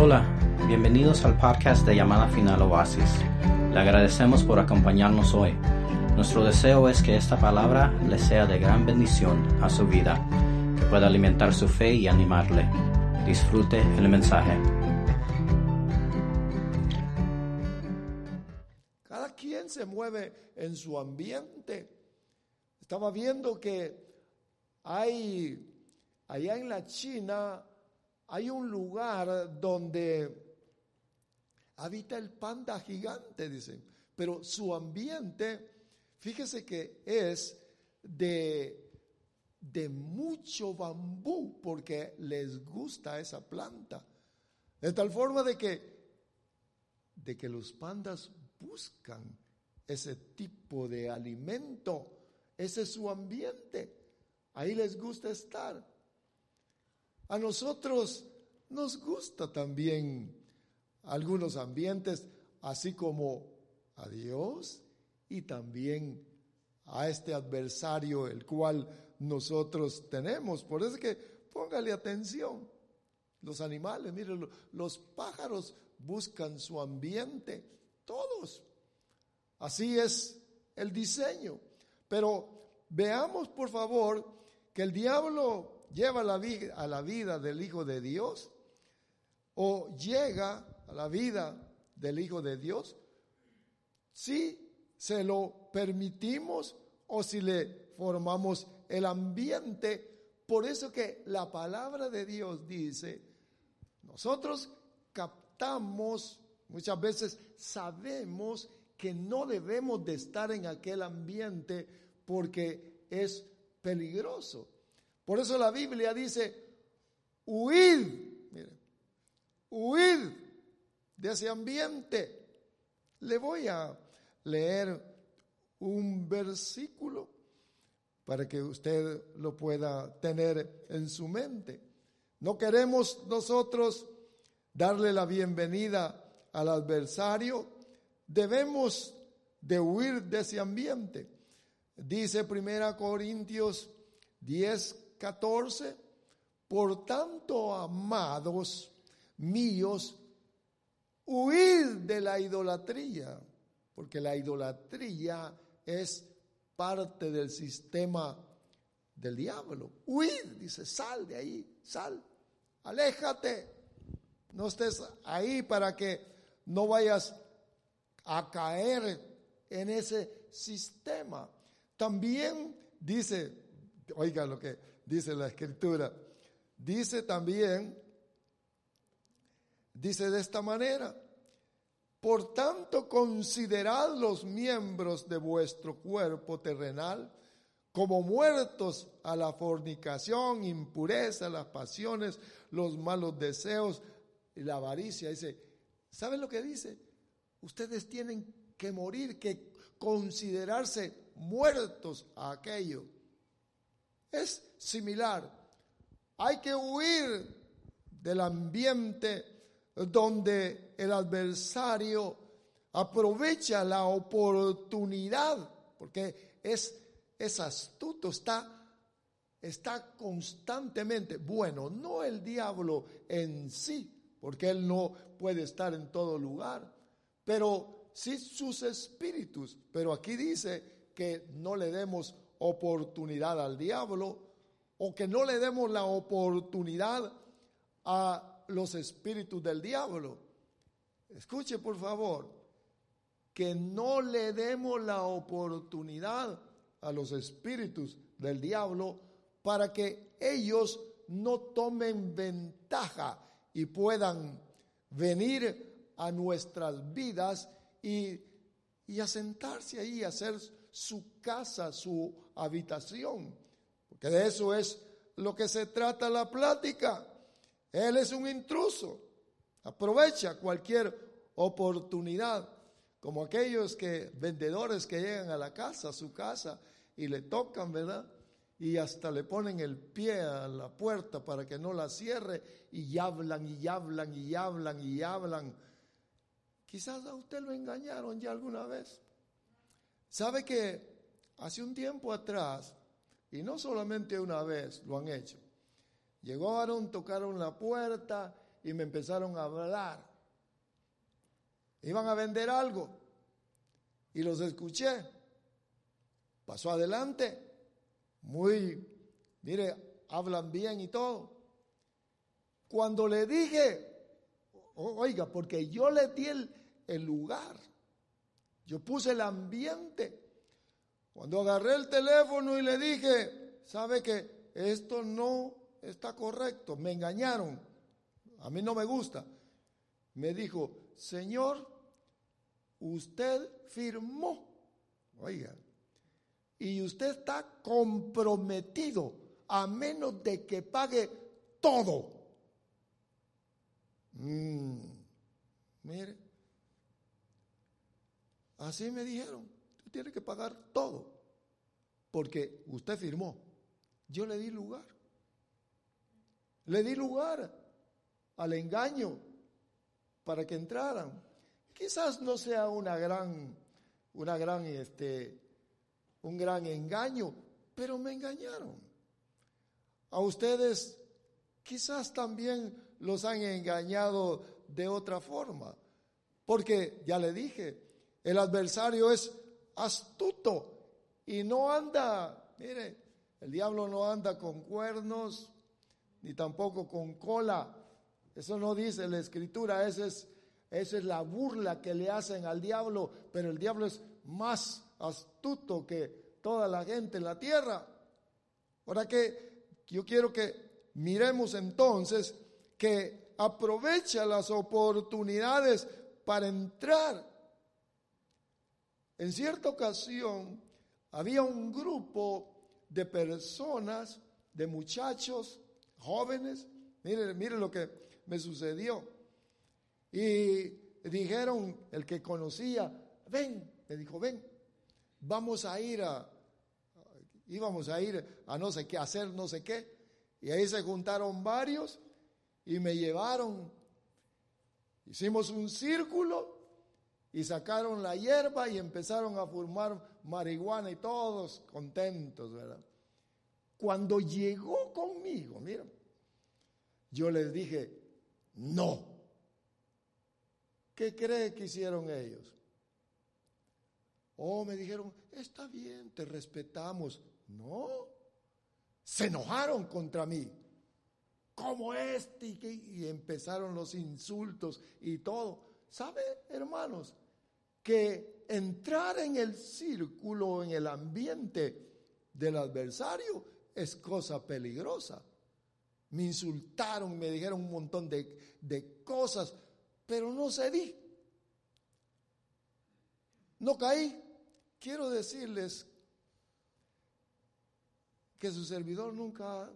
Hola, bienvenidos al podcast de Llamada Final Oasis. Le agradecemos por acompañarnos hoy. Nuestro deseo es que esta palabra le sea de gran bendición a su vida, que pueda alimentar su fe y animarle. Disfrute el mensaje. Cada quien se mueve en su ambiente. Estaba viendo que hay allá en la China hay un lugar donde habita el panda gigante, dicen, pero su ambiente, fíjese que es de, mucho bambú, porque les gusta esa planta. De tal forma de que, de que los pandas buscan ese tipo de alimento, ese es su ambiente, ahí les gusta estar. A nosotros nos gusta también algunos ambientes, así como a Dios y también a este adversario el cual nosotros tenemos. Por eso es que póngale atención. Los animales, miren, los pájaros buscan su ambiente, todos. Así es el diseño. Pero veamos, por favor, que el diablo lleva la a la vida del Hijo de Dios o llega a la vida del Hijo de Dios si se lo permitimos o si le formamos el ambiente. Por eso que la palabra de Dios dice, nosotros captamos, muchas veces sabemos que no debemos de estar en aquel ambiente porque es peligroso. Por eso la Biblia dice, huid, mire, huid de ese ambiente. Le voy a leer un versículo para que usted lo pueda tener en su mente. No queremos nosotros darle la bienvenida al adversario, debemos de huir de ese ambiente. Dice Primera Corintios 10, 14, por tanto, amados míos, huid de la idolatría, porque la idolatría es parte del sistema del diablo. Huid, dice, sal de ahí, sal, aléjate, no estés ahí para que no vayas a caer en ese sistema. También dice, oiga lo que dice la escritura. Dice también, dice de esta manera, por tanto considerad los miembros de vuestro cuerpo terrenal como muertos a la fornicación, impureza, las pasiones, los malos deseos y la avaricia. Dice, ¿saben lo que dice? Ustedes tienen que morir, que considerarse muertos a aquello. Es similar. Hay que huir del ambiente donde el adversario aprovecha la oportunidad, porque es, es astuto, está, está constantemente, bueno, no el diablo en sí, porque él no puede estar en todo lugar, pero sí sus espíritus. Pero aquí dice que no le demos oportunidad al diablo, o que no le demos la oportunidad a los espíritus del diablo. Escuche por favor, que no le demos la oportunidad a los espíritus del diablo para que ellos no tomen ventaja y puedan venir a nuestras vidas y, y asentarse ahí, hacer su casa, su habitación que de eso es lo que se trata la plática. Él es un intruso, aprovecha cualquier oportunidad, como aquellos que vendedores que llegan a la casa, a su casa, y le tocan, ¿verdad? Y hasta le ponen el pie a la puerta para que no la cierre, y hablan y hablan y hablan y hablan. Quizás a usted lo engañaron ya alguna vez. ¿Sabe que hace un tiempo atrás y no solamente una vez lo han hecho. Llegaron, tocaron la puerta y me empezaron a hablar. Iban a vender algo y los escuché. Pasó adelante. Muy, mire, hablan bien y todo. Cuando le dije, oiga, porque yo le di el, el lugar, yo puse el ambiente. Cuando agarré el teléfono y le dije, ¿sabe que esto no está correcto? Me engañaron. A mí no me gusta. Me dijo, Señor, usted firmó. Oiga, y usted está comprometido a menos de que pague todo. Mm, mire, así me dijeron, usted tiene que pagar todo, porque usted firmó. Yo le di lugar. Le di lugar al engaño para que entraran. Quizás no sea una gran, una gran, este, un gran engaño, pero me engañaron. A ustedes quizás también los han engañado de otra forma, porque ya le dije, el adversario es astuto y no anda, mire, el diablo no anda con cuernos ni tampoco con cola. Eso no dice la escritura, esa es, esa es la burla que le hacen al diablo, pero el diablo es más astuto que toda la gente en la tierra. Ahora que yo quiero que miremos entonces que aprovecha las oportunidades para entrar. En cierta ocasión había un grupo de personas, de muchachos, jóvenes, mire, mire lo que me sucedió. Y dijeron, el que conocía, ven, me dijo, ven, vamos a ir a, íbamos a ir a no sé qué, hacer no sé qué. Y ahí se juntaron varios y me llevaron. Hicimos un círculo y sacaron la hierba y empezaron a fumar marihuana y todos contentos, ¿verdad? Cuando llegó conmigo, mira, yo les dije, no. ¿Qué cree que hicieron ellos? Oh, me dijeron, está bien, te respetamos. No, se enojaron contra mí. ¿Cómo este? Y, empezaron los insultos y todo. ¿Sabe, hermanos? Que entrar en el círculo, en el ambiente del adversario, es cosa peligrosa. Me insultaron, me dijeron un montón de, de cosas, pero no cedí. No caí quiero decirles que su servidor nunca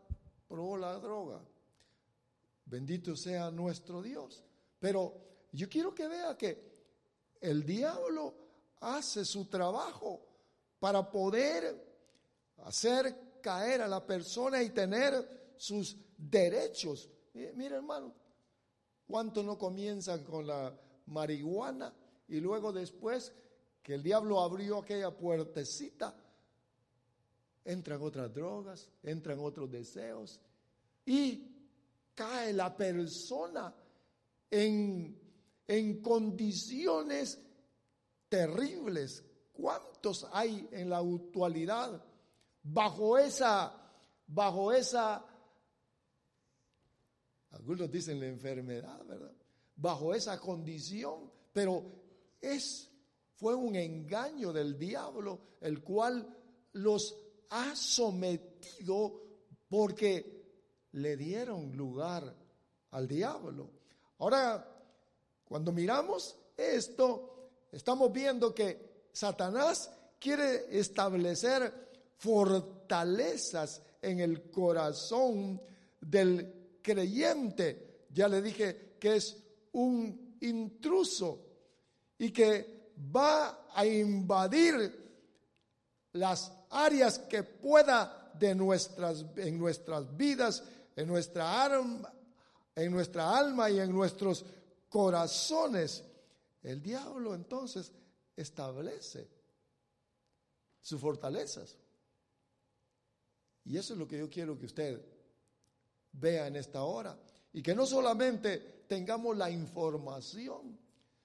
probó la droga. Bendito sea nuestro Dios. Pero yo quiero que vea que el diablo hace su trabajo para poder hacer caer a la persona y tener sus derechos. Mira hermano, ¿cuántos no comienzan con la marihuana y luego después que el diablo abrió aquella puertecita, entran otras drogas, entran otros deseos y cae la persona en, en condiciones terribles. ¿Cuántos hay en la actualidad bajo esa, bajo esa, algunos dicen la enfermedad, ¿verdad? Bajo esa condición, pero es fue un engaño del diablo, el cual los ha sometido porque le dieron lugar al diablo. Ahora, cuando miramos esto, estamos viendo que Satanás quiere establecer fortalezas en el corazón del creyente. Ya le dije que es un intruso y que va a invadir las áreas que pueda de nuestras, en nuestras vidas, en nuestra, alma, en nuestra alma y en nuestros corazones. El diablo entonces establece sus fortalezas. Y eso es lo que yo quiero que usted vea en esta hora. Y que no solamente tengamos la información,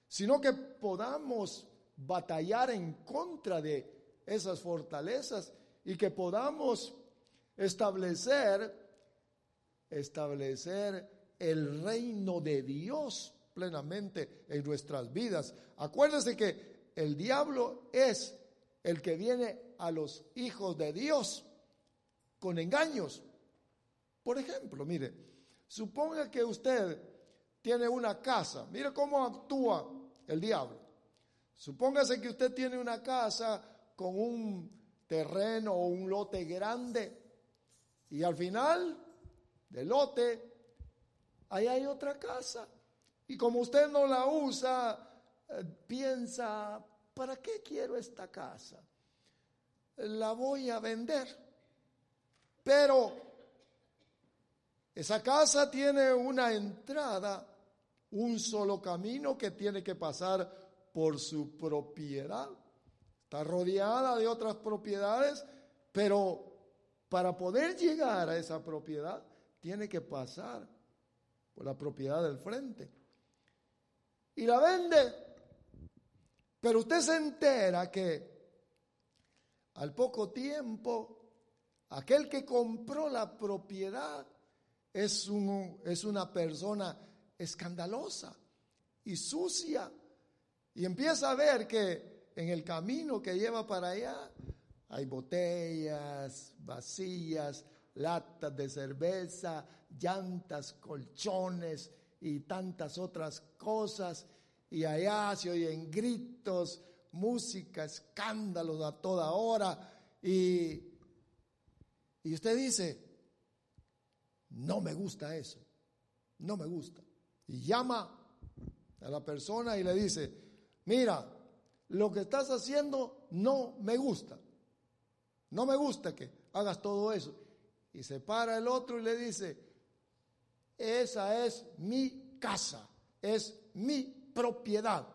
sino que podamos batallar en contra de esas fortalezas y que podamos establecer establecer el reino de Dios plenamente en nuestras vidas. Acuérdense que el diablo es el que viene a los hijos de Dios con engaños. Por ejemplo, mire, suponga que usted tiene una casa, mire cómo actúa el diablo. Supóngase que usted tiene una casa con un terreno o un lote grande y al final del lote ahí hay otra casa. Y como usted no la usa, eh, piensa, ¿para qué quiero esta casa? La voy a vender. Pero esa casa tiene una entrada, un solo camino que tiene que pasar por su propiedad. Está rodeada de otras propiedades, pero para poder llegar a esa propiedad tiene que pasar por la propiedad del frente. Y la vende. Pero usted se entera que al poco tiempo aquel que compró la propiedad es, es una persona escandalosa y sucia. Y empieza a ver que en el camino que lleva para allá hay botellas vacías, latas de cerveza, llantas, colchones y tantas otras cosas. Y allá se oyen gritos, música, escándalos a toda hora. Y, y usted dice, no me gusta eso, no me gusta. Y llama a la persona y le dice, mira, lo que estás haciendo no me gusta. No me gusta que hagas todo eso. Y se para el otro y le dice, esa es mi casa, es mi propiedad.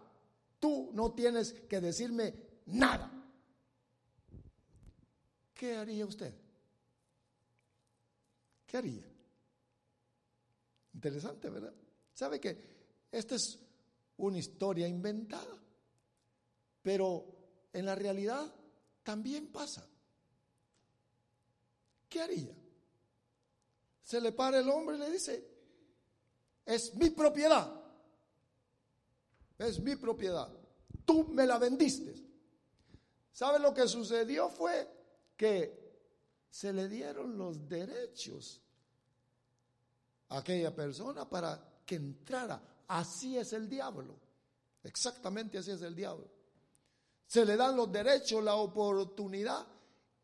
Tú no tienes que decirme nada. ¿Qué haría usted? ¿Qué haría? Interesante, ¿verdad? ¿Sabe que esta es una historia inventada? Pero en la realidad también pasa. ¿Qué haría? Se le para el hombre y le dice, es mi propiedad, es mi propiedad, tú me la vendiste. ¿Sabe lo que sucedió? Fue que se le dieron los derechos a aquella persona para que entrara. Así es el diablo, exactamente así es el diablo. Se le dan los derechos, la oportunidad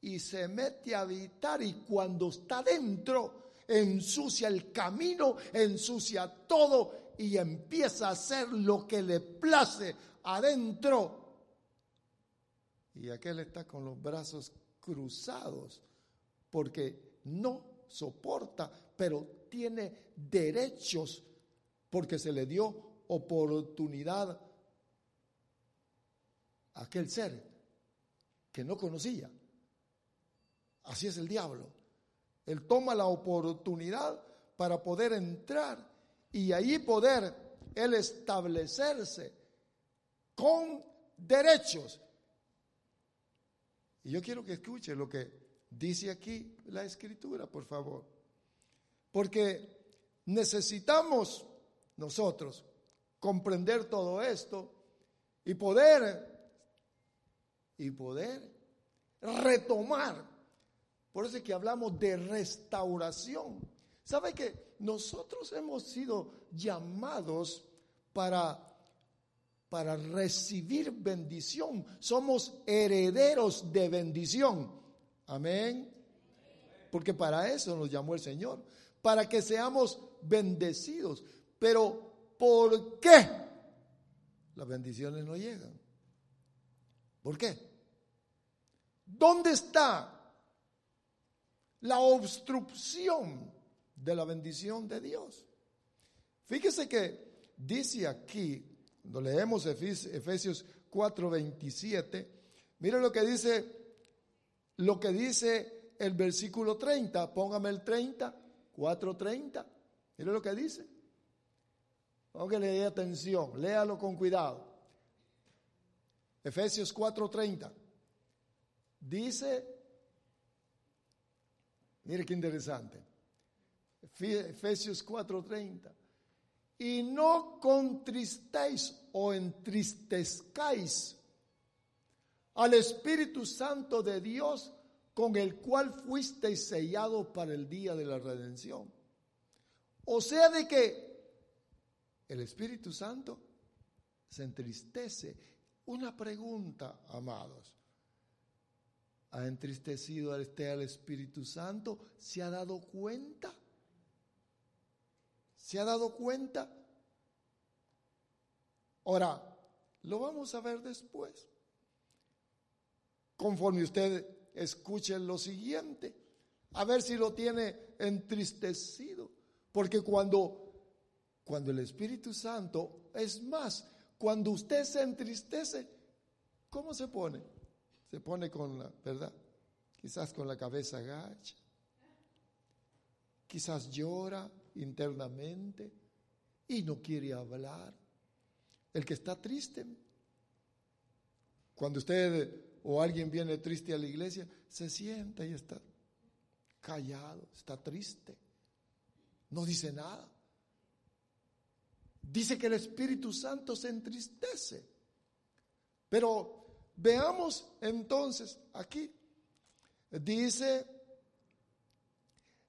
y se mete a habitar y cuando está dentro ensucia el camino, ensucia todo y empieza a hacer lo que le place adentro. Y aquel está con los brazos cruzados porque no soporta, pero tiene derechos porque se le dio oportunidad a aquel ser que no conocía. Así es el diablo. Él toma la oportunidad para poder entrar y ahí poder él establecerse con derechos. Y yo quiero que escuche lo que dice aquí la escritura, por favor. Porque necesitamos nosotros comprender todo esto y poder y poder retomar por eso es que hablamos de restauración. ¿Sabe que nosotros hemos sido llamados para, para recibir bendición? Somos herederos de bendición. Amén. Porque para eso nos llamó el Señor, para que seamos bendecidos. Pero ¿por qué las bendiciones no llegan? ¿Por qué? ¿Dónde está la obstrucción de la bendición de Dios. Fíjese que dice aquí, cuando leemos Efesios 4:27, mire lo que dice, lo que dice el versículo 30, póngame el 30, 4:30. Mire lo que dice. Aunque le dé atención, léalo con cuidado. Efesios 4:30. Dice, mire qué interesante. Efesios 4:30. Y no contristéis o entristezcáis al Espíritu Santo de Dios con el cual fuisteis sellados para el día de la redención. O sea de que el Espíritu Santo se entristece. Una pregunta, amados. ¿Ha entristecido este al Espíritu Santo? ¿Se ha dado cuenta? ¿Se ha dado cuenta? Ahora, lo vamos a ver después. Conforme usted escuche lo siguiente, a ver si lo tiene entristecido. Porque cuando, cuando el Espíritu Santo, es más, cuando usted se entristece, ¿cómo se pone? Se pone con la, ¿verdad? Quizás con la cabeza agacha. Quizás llora internamente y no quiere hablar. El que está triste, cuando usted o alguien viene triste a la iglesia, se sienta y está callado, está triste, no dice nada. Dice que el Espíritu Santo se entristece. Pero veamos entonces aquí, dice,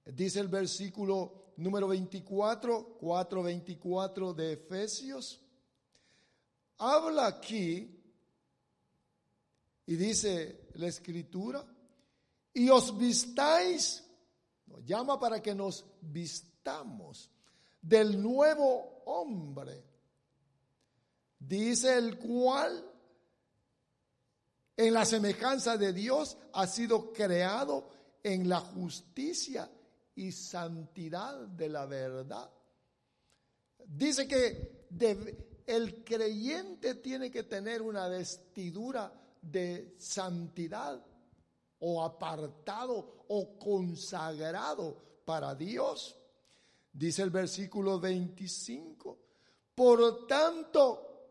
dice el versículo número 24, 4.24 de Efesios, habla aquí y dice la escritura, y os vistáis, llama para que nos vistamos del nuevo hombre, dice el cual en la semejanza de Dios ha sido creado en la justicia y santidad de la verdad. Dice que el creyente tiene que tener una vestidura de santidad o apartado o consagrado para Dios. Dice el versículo 25. Por tanto,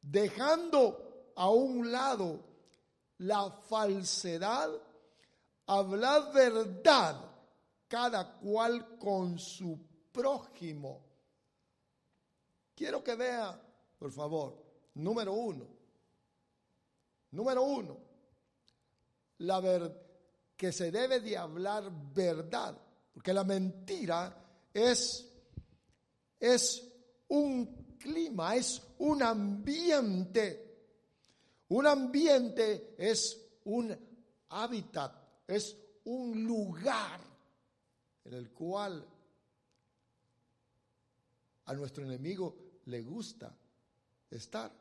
dejando a un lado la falsedad, hablad verdad cada cual con su prójimo. Quiero que vea, por favor, número uno, Número uno, la ver que se debe de hablar verdad, porque la mentira es, es un clima, es un ambiente. Un ambiente es un hábitat, es un lugar en el cual a nuestro enemigo le gusta estar.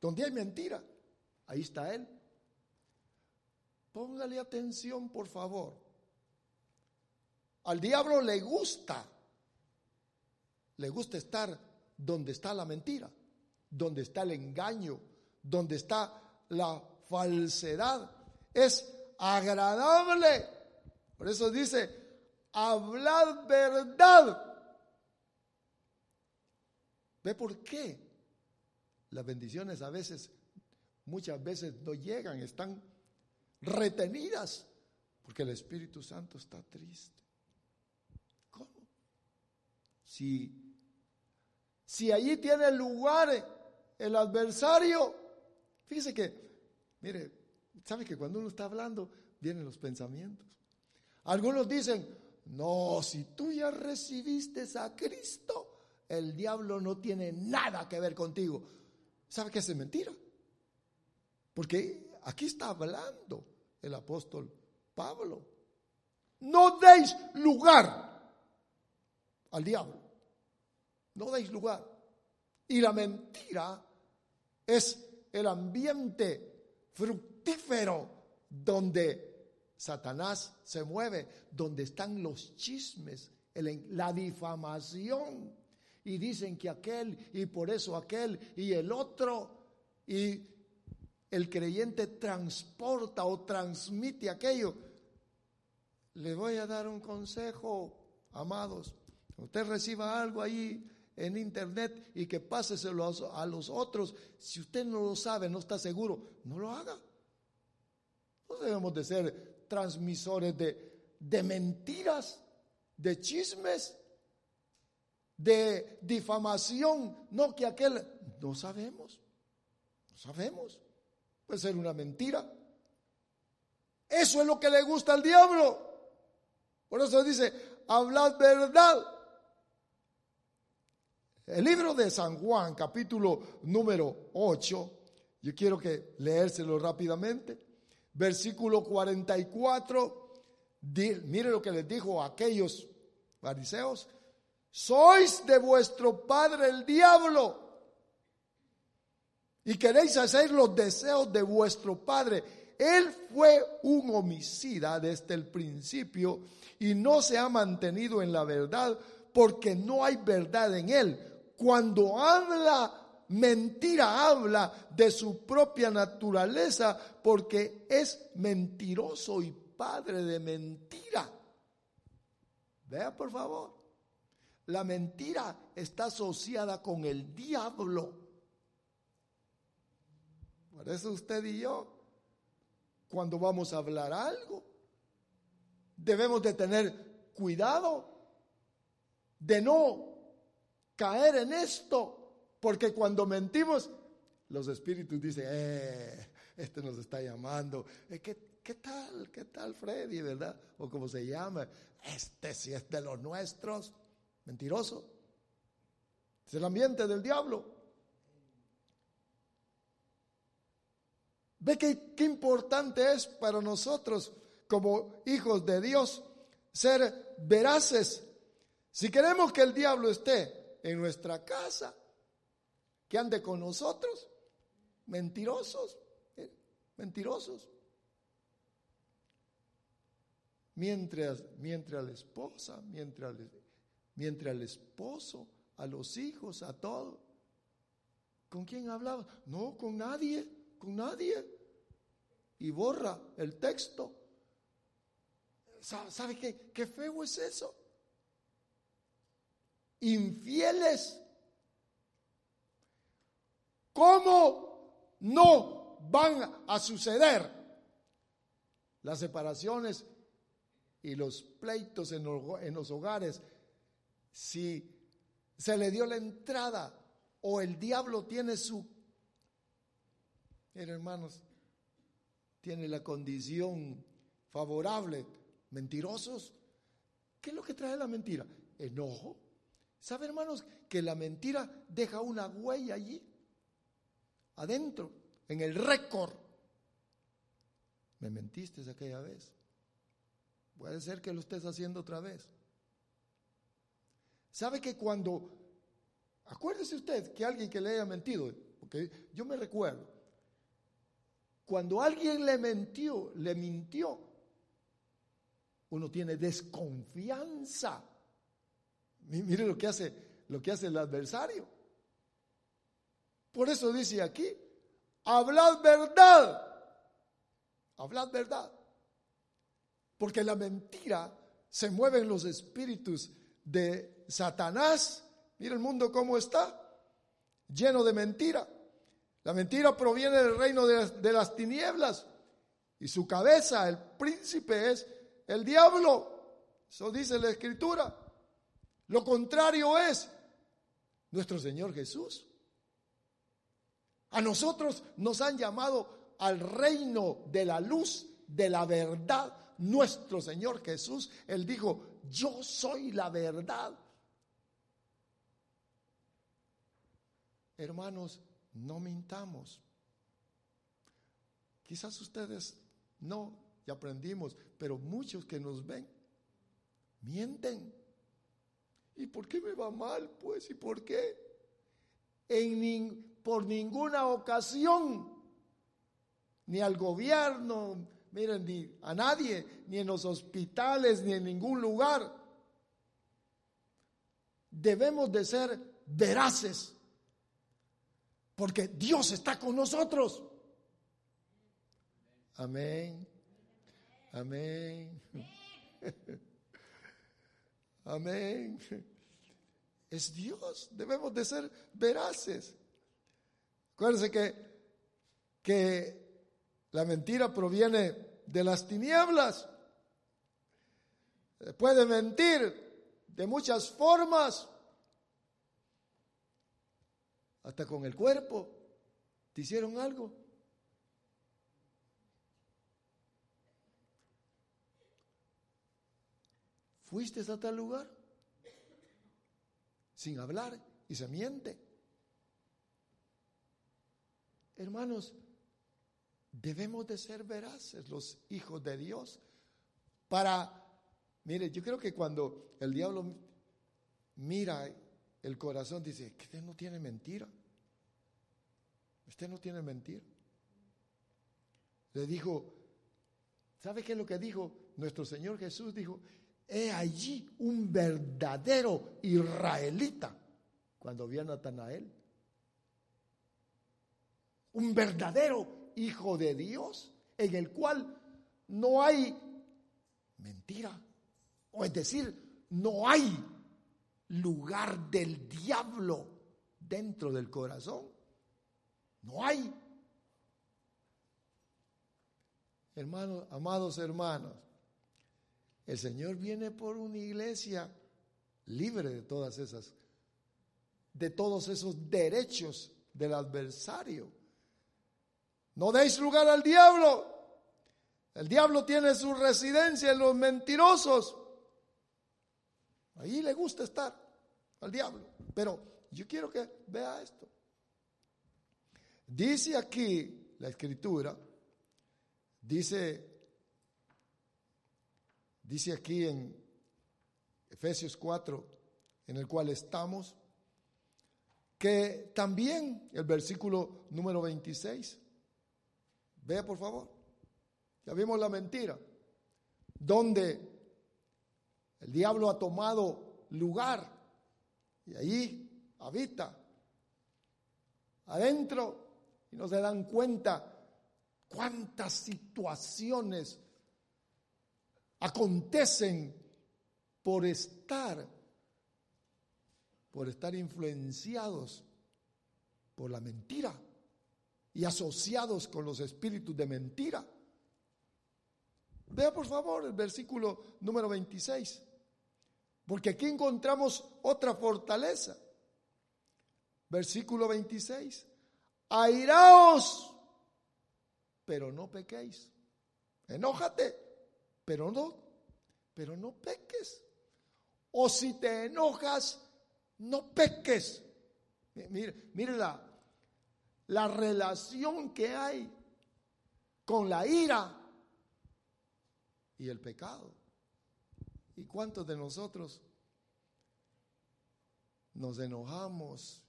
Donde hay mentira, Ahí está Él. Póngale atención, por favor. Al diablo le gusta, le gusta estar donde está la mentira, donde está el engaño, donde está la falsedad. Es agradable. Por eso dice, hablad verdad. ¿Ve por qué? Las bendiciones a veces muchas veces no llegan, están retenidas, porque el Espíritu Santo está triste. ¿Cómo? Si, si allí tiene lugar el adversario, fíjese que, mire, sabe que cuando uno está hablando, vienen los pensamientos. Algunos dicen, no, si tú ya recibiste a Cristo, el diablo no tiene nada que ver contigo. ¿Sabe qué es mentira? Porque aquí está hablando el apóstol Pablo. No deis lugar al diablo. No deis lugar. Y la mentira es el ambiente fructífero donde Satanás se mueve, donde están los chismes, la difamación. Y dicen que aquel, y por eso aquel, y el otro, y el creyente transporta o transmite aquello. Le voy a dar un consejo, amados. Usted reciba algo ahí en internet y que páseselo a, los otros. Si usted no lo sabe, no está seguro, no lo haga. No debemos de ser transmisores de, de mentiras, de chismes, de difamación. No que aquel, no sabemos, no sabemos. Puede ser una mentira. Eso es lo que le gusta al diablo. Por eso dice, hablad verdad. El libro de San Juan, capítulo número 8, yo quiero que leérselo rápidamente. Versículo 44, mire lo que les dijo a aquellos fariseos, sois de vuestro padre el diablo y queréis hacer los deseos de vuestro padre. Él fue un homicida desde el principio y no se ha mantenido en la verdad porque no hay verdad en él. Cuando habla mentira, habla de su propia naturaleza porque es mentiroso y padre de mentira. Vea por favor, la mentira está asociada con el diablo. Por eso usted y yo, cuando vamos a hablar algo, debemos de tener cuidado de no caer en esto, porque cuando mentimos, los espíritus dicen, eh, este nos está llamando, eh, ¿qué, ¿qué tal? ¿Qué tal Freddy, verdad? O como se llama, este si es de los nuestros, mentiroso. Es el ambiente del diablo. Ve que, qué importante es para nosotros como hijos de Dios ser veraces. Si queremos que el diablo esté en nuestra casa, que ande con nosotros, mentirosos, ¿eh? mentirosos. Mientras, mientras la esposa, mientras, mientras el esposo, a los hijos, a todo. ¿Con quién hablaba? No, con nadie, con nadie. Y borra el texto ¿Sabe qué, qué feo es eso? Infieles. ¿Cómo no van a suceder las separaciones y los pleitos en los hogares si se le dio la entrada o el diablo tiene su... Miren, hermanos, tiene la condición favorable mentirosos. ¿Qué es lo que trae la mentira? Enojo. ¿Sabe, hermanos, que la mentira deja una huella allí? Adentro, en el récord. Me mentiste aquella vez. Puede ser que lo estés haciendo otra vez. ¿Sabe que cuando, acuérdese usted que alguien que le haya mentido, porque yo me recuerdo, cuando alguien le mintió, le mintió, uno tiene desconfianza. Mire lo que hace, lo que hace el adversario. Por eso dice aquí, hablad verdad. Hablad verdad. Porque la mentira se mueve en los espíritus de Satanás. Mira el mundo cómo está, lleno de mentira. La mentira proviene del reino de de las tinieblas y su cabeza, el príncipe, es el diablo. Eso dice la escritura. Lo contrario es nuestro Señor Jesús. A nosotros nos han llamado al reino de la luz, de la verdad. Nuestro Señor Jesús, Él dijo, yo soy la verdad. Hermanos, no mintamos. Quizás ustedes no aprendimos, pero muchos que nos ven mienten. ¿Y por qué me va mal? Pues, ¿y por qué? Por ninguna ocasión, ni al gobierno, miren, ni a nadie, ni en los hospitales, ni en ningún lugar. Debemos de ser veraces, porque Dios está con nosotros. Amén. Amén. Amén. Es Dios. Debemos de ser veraces. Acuérdense que, que la mentira proviene de las tinieblas. Puede mentir de muchas formas, hasta con el cuerpo. ¿Te hicieron algo? ¿Fuiste a tal lugar? Sin hablar y se miente. Hermanos, debemos de ser veraces los hijos de Dios para, mire, yo creo que cuando el diablo mira el corazón, dice, usted no tiene mentira. Usted no tiene mentira. Le dijo, ¿sabe qué es lo que dijo nuestro Señor Jesús? Dijo, he allí un verdadero israelita cuando vio a Natanael. Un verdadero hijo de Dios en el cual no hay mentira. O es decir, no hay lugar del diablo dentro del corazón. No hay. Hermanos, amados hermanos, el Señor viene por una iglesia libre de todas esas, de todos esos derechos del adversario. No deis lugar al diablo. El diablo tiene su residencia en los mentirosos. Ahí le gusta estar al diablo. Pero yo quiero que vea esto. Dice aquí la escritura, dice Dice aquí en Efesios 4, en el cual estamos, que también el versículo número 26, vea por favor, ya vimos la mentira, donde el diablo ha tomado lugar y ahí habita adentro y no se dan cuenta cuántas situaciones acontecen por estar, por estar influenciados por la mentira y asociados con los espíritus de mentira. Vea por favor el versículo número 26, porque aquí encontramos otra fortaleza. Versículo 26, airaos, pero no pequéis. Enójate, pero no, pero no peques. O si te enojas, no peques. Mire, mire la, la relación que hay con la ira y el pecado. ¿Y cuántos de nosotros nos enojamos?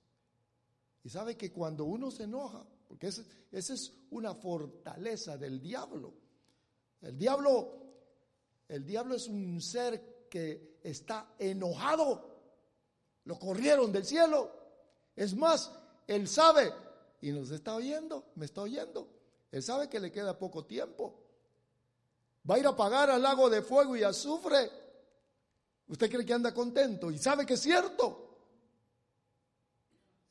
Y sabe que cuando uno se enoja, porque esa es una fortaleza del diablo, el diablo el diablo es un ser que está enojado. Lo corrieron del cielo. Es más, él sabe, y nos está oyendo, me está oyendo. Él sabe que le queda poco tiempo. Va a ir a pagar al lago de fuego y azufre. ¿Usted cree que anda contento? Y sabe que es cierto.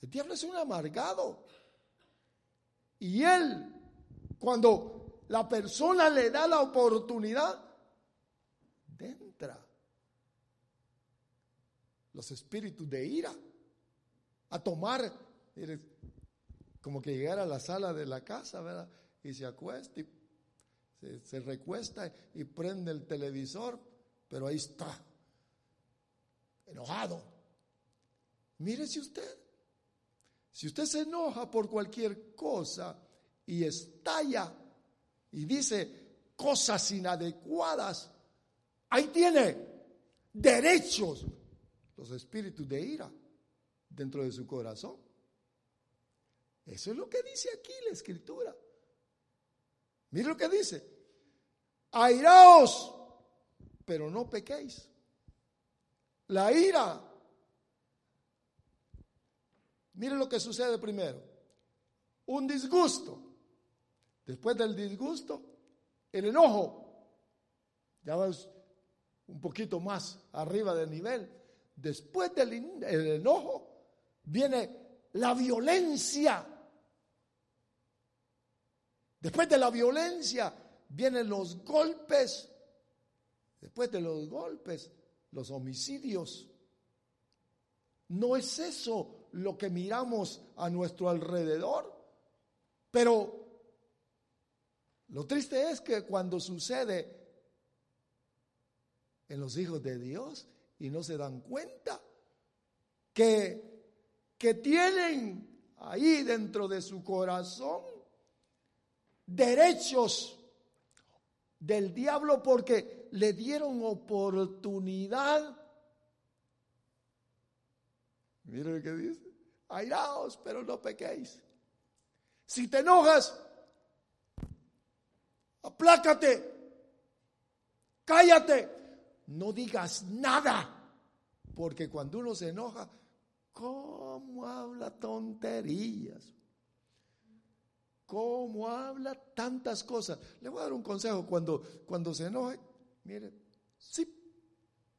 El diablo es un amargado. Y él, cuando la persona le da la oportunidad, los espíritus de ira a tomar, como que llegar a la sala de la casa, ¿verdad? Y se acuesta y se, recuesta y prende el televisor, pero ahí está, enojado. Mírese usted, si usted se enoja por cualquier cosa y estalla y dice cosas inadecuadas, Ahí tiene derechos los espíritus de ira dentro de su corazón. Eso es lo que dice aquí la escritura. Mire lo que dice. Airaos, pero no pequéis. La ira. Mire lo que sucede primero. Un disgusto. Después del disgusto, el enojo. Ya ves, un poquito más arriba del nivel. Después del enojo viene la violencia. Después de la violencia vienen los golpes. Después de los golpes, los homicidios. No es eso lo que miramos a nuestro alrededor. Pero lo triste es que cuando sucede en los hijos de Dios y no se dan cuenta que, que tienen ahí dentro de su corazón derechos del diablo porque le dieron oportunidad. Mire lo que dice. Airaos, pero no pequéis. Si te enojas, aplácate, cállate, no digas nada. Porque cuando uno se enoja, ¿cómo habla tonterías? ¿Cómo habla tantas cosas? Le voy a dar un consejo cuando, cuando se enoje. Mire, sí,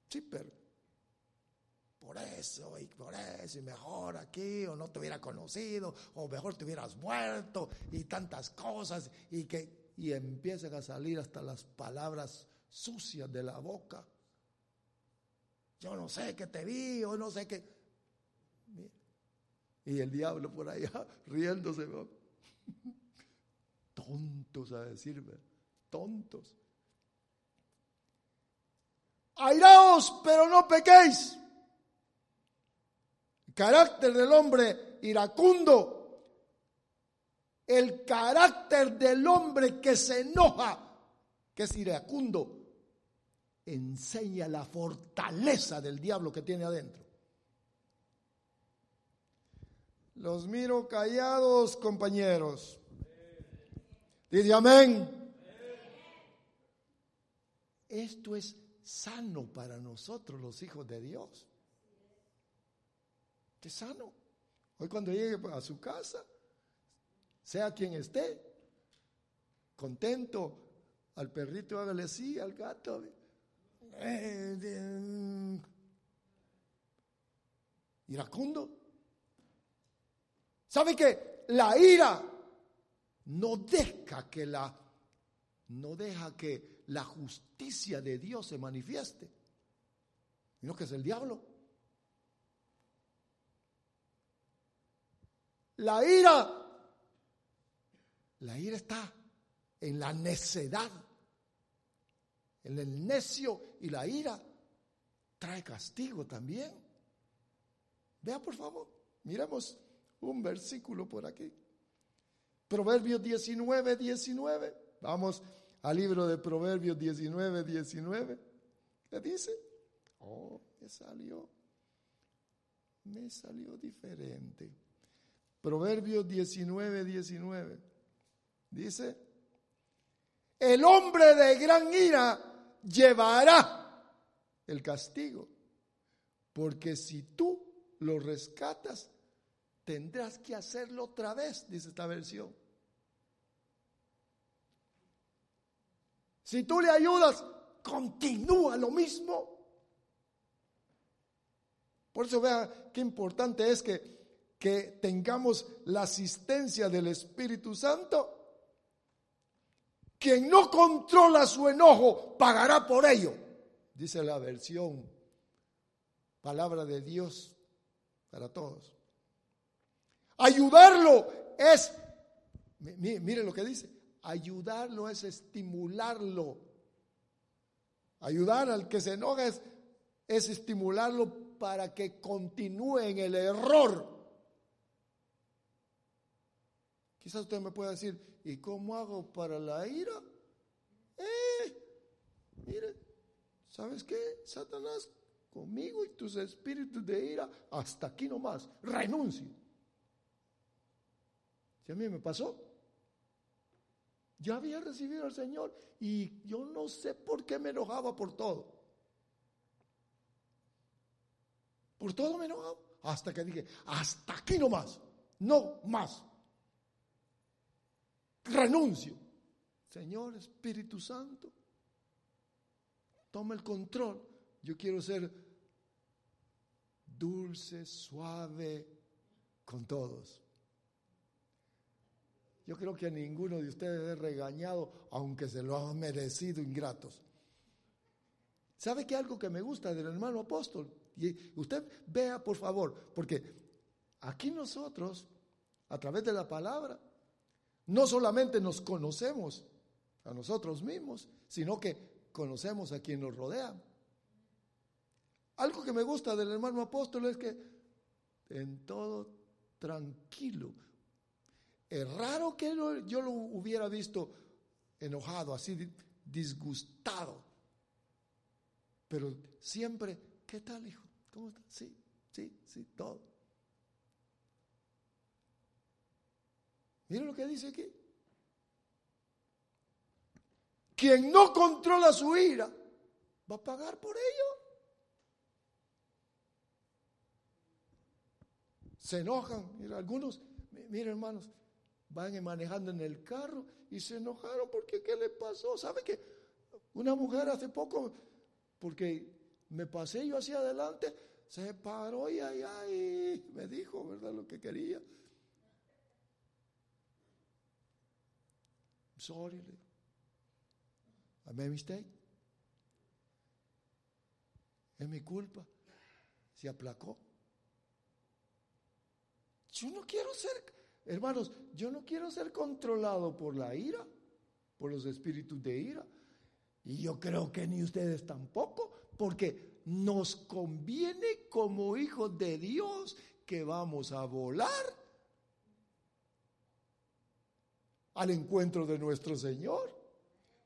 sí, pero por eso y por eso y mejor aquí o no te hubiera conocido o mejor te hubieras muerto y tantas cosas y que y empiezan a salir hasta las palabras sucias de la boca. Yo no sé qué te vi, o no sé qué. Y el diablo por allá riéndose. Tontos a decirme, tontos. Airaos, pero no pequéis. Carácter del hombre iracundo el carácter del hombre que se enoja, que es iracundo, enseña la fortaleza del diablo que tiene adentro. Los miro callados, compañeros. Dice amén. Esto es sano para nosotros, los hijos de Dios. Es sano. Hoy cuando llegue a su casa, sea quien esté, contento, al perrito hágale así, al gato. Iracundo. ¿Sabe que la ira no deja que la no deja que la justicia de Dios se manifieste? Sino que es el diablo. La ira la ira está en la necedad, el necio y la ira trae castigo también. Vea por favor, miremos un versículo por aquí. Proverbios 19, 19. Vamos al libro de Proverbios 19, 19. ¿Qué dice? Oh, me salió, me salió diferente. Proverbios 19, 19. Dice, el hombre de gran ira llevará el castigo, porque si tú lo rescatas, tendrás que hacerlo otra vez, dice esta versión. Si tú le ayudas, continúa lo mismo. Por eso vea qué importante es que, que tengamos la asistencia del Espíritu Santo quien no controla su enojo pagará por ello, dice la versión, palabra de Dios para todos. Ayudarlo es, mire, lo que dice, ayudarlo es estimularlo. Ayudar al que se enoja es, es estimularlo para que continúe en el error. Quizás usted me pueda decir, ¿Y cómo hago para la ira? Eh, mire, ¿sabes qué? Satanás, conmigo y tus espíritus de ira, hasta aquí nomás, renuncio. Si a mí me pasó, ya había recibido al Señor y yo no sé por qué me enojaba por todo. Por todo me enojaba. Hasta que dije, hasta aquí nomás, no más renuncio. Señor Espíritu Santo, toma el control. Yo quiero ser dulce, suave con todos. Yo creo que a ninguno de ustedes es regañado, aunque se lo han merecido ingratos. ¿Sabe qué algo que me gusta del hermano apóstol? Y usted vea, por favor, porque aquí nosotros, a través de la palabra, no solamente nos conocemos a nosotros mismos, sino que conocemos a quien nos rodea. Algo que me gusta del hermano apóstol es que en todo tranquilo. Es raro que yo lo hubiera visto enojado, así disgustado. Pero siempre, ¿qué tal, hijo? ¿Cómo está? Sí, sí, sí, todo. Miren lo que dice aquí. Quien no controla su ira va a pagar por ello. Se enojan. Algunos, miren hermanos, van manejando en el carro y se enojaron porque ¿qué le pasó? ¿Sabe que una mujer hace poco, porque me pasé yo hacia adelante, se paró y ahí, me dijo, ¿verdad? Lo que quería. Sorry. I made a mistake. Es mi culpa. Se aplacó. Yo no quiero ser, hermanos, yo no quiero ser controlado por la ira, por los espíritus de ira. Y yo creo que ni ustedes tampoco, porque nos conviene como hijos de Dios que vamos a volar al encuentro de nuestro Señor.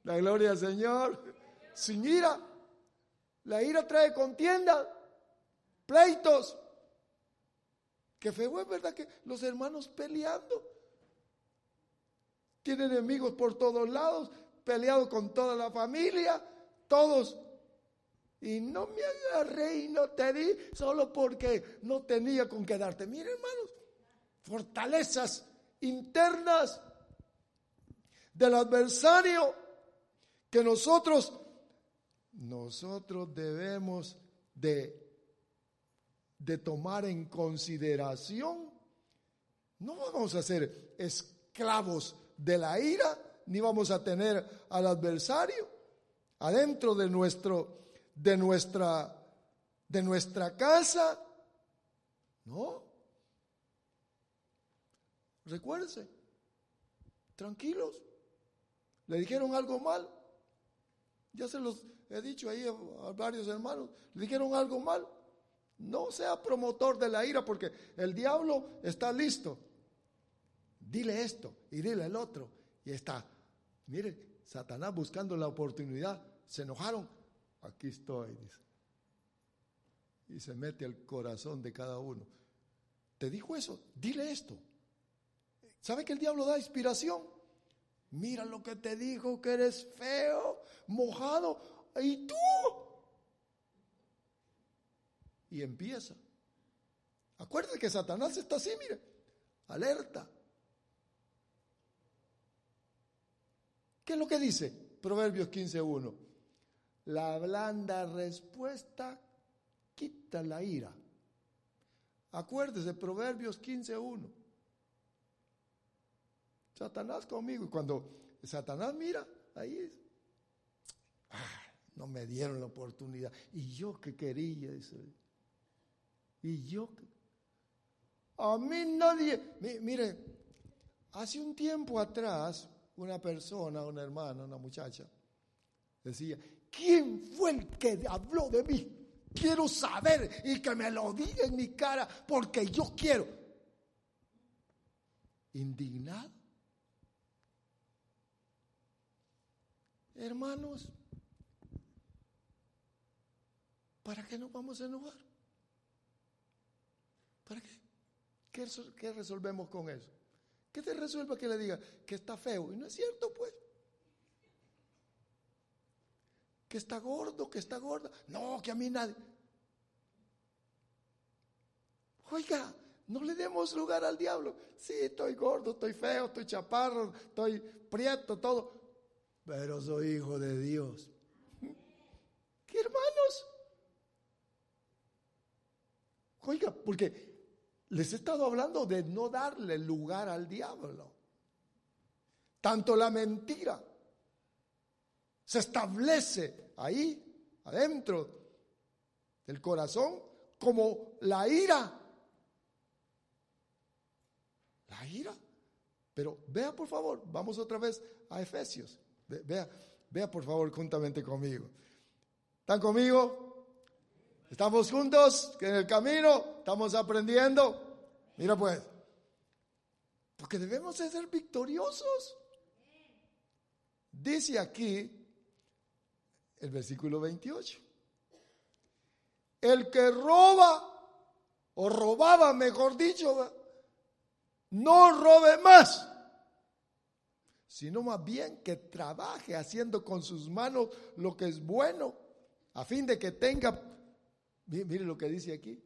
La gloria al Señor. Sin ira. La ira trae contienda, pleitos. Que feo es verdad que los hermanos peleando. Tienen enemigos por todos lados, peleado con toda la familia, todos. Y no me agarré y no te di solo porque no tenía con qué darte. Mira, hermanos, fortalezas internas del adversario que nosotros, nosotros debemos de, de tomar en consideración. No vamos a ser esclavos de la ira, ni vamos a tener al adversario adentro de nuestro, de nuestra, de nuestra casa. No. Recuérdense, tranquilos. ¿Le dijeron algo mal? Ya se los he dicho ahí a, varios hermanos. ¿Le dijeron algo mal? No sea promotor de la ira porque el diablo está listo. Dile esto y dile el otro. Y está. Mire, Satanás buscando la oportunidad. Se enojaron. Aquí estoy. Y se mete al corazón de cada uno. ¿Te dijo eso? Dile esto. ¿Sabe que el diablo da inspiración? Mira lo que te dijo, que eres feo, mojado. ¿Y tú? Y empieza. Acuérdate que Satanás está así, mire, alerta. ¿Qué es lo que dice? Proverbios 15.1. La blanda respuesta quita la ira. Acuérdese, Proverbios 15.1. Satanás conmigo. Y cuando Satanás mira, ahí es. Ah, no me dieron la oportunidad. Y yo que quería, eso. Y yo A mí nadie. Mire, hace un tiempo atrás, una persona, una hermana, una muchacha, decía: ¿Quién fue el que habló de mí? Quiero saber y que me lo diga en mi cara porque yo quiero. Indignado. Hermanos, ¿para qué nos vamos a enojar? ¿Para qué? ¿Qué, resolvemos con eso? ¿Qué te resuelve que le diga que está feo? Y no es cierto, pues. Que está gordo, que está gorda. No, que a mí nadie. Oiga, no le demos lugar al diablo. Sí, estoy gordo, estoy feo, estoy chaparro, estoy prieto, todo pero soy hijo de Dios. ¿Qué hermanos? Oiga, porque les he estado hablando de no darle lugar al diablo. Tanto la mentira se establece ahí, adentro del corazón, como la ira. La ira. Pero vea por favor, vamos otra vez a Efesios. Vea, vea por favor juntamente conmigo. ¿Están conmigo? ¿Estamos juntos en el camino? ¿Estamos aprendiendo? Mira pues, porque debemos de ser victoriosos. Dice aquí el versículo 28. El que roba, o robaba, mejor dicho, no robe más, sino más bien que trabaje haciendo con sus manos lo que es bueno, a fin de que tenga, mire lo que dice aquí,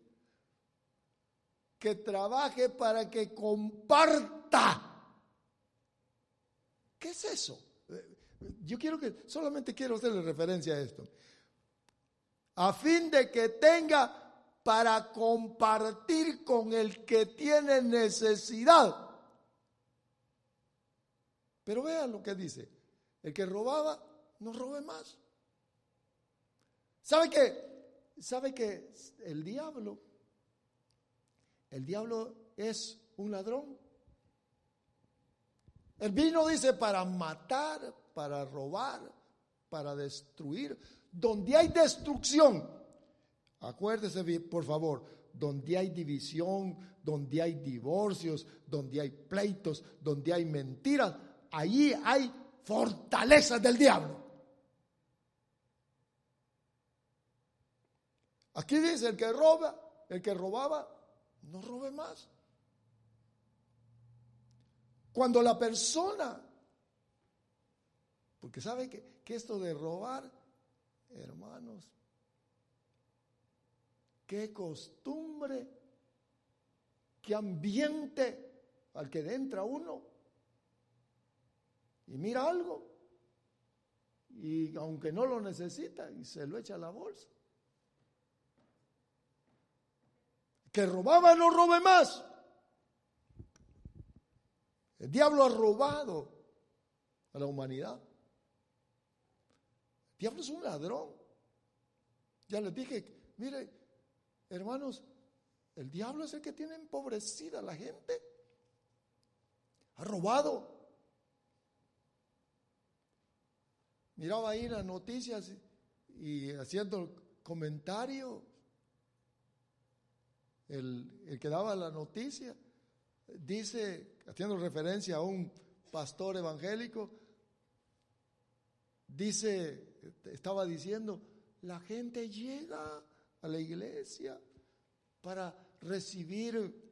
que trabaje para que comparta. ¿Qué es eso? Yo quiero que, solamente quiero hacerle referencia a esto. A fin de que tenga para compartir con el que tiene necesidad. Pero vean lo que dice. El que robaba, no robe más. ¿Sabe qué? ¿Sabe que el diablo, el diablo es un ladrón? El vino dice para matar, para robar, para destruir. Donde hay destrucción, Acuérdese, por favor, donde hay división, donde hay divorcios, donde hay pleitos, donde hay mentiras, allí hay fortalezas del diablo. Aquí dice, el que roba, el que robaba, no robe más. Cuando la persona, porque sabe que, que esto de robar, hermanos, qué costumbre, qué ambiente al que entra uno y mira algo y aunque no lo necesita y se lo echa a la bolsa. Que robaba no robe más. El diablo ha robado a la humanidad. El diablo es un ladrón. Ya les dije, mire, Hermanos, el diablo es el que tiene empobrecida a la gente. Ha robado. Miraba ahí las noticias y haciendo comentario, el, el que daba la noticia, dice, haciendo referencia a un pastor evangélico, dice, estaba diciendo, la gente llega a la iglesia para recibir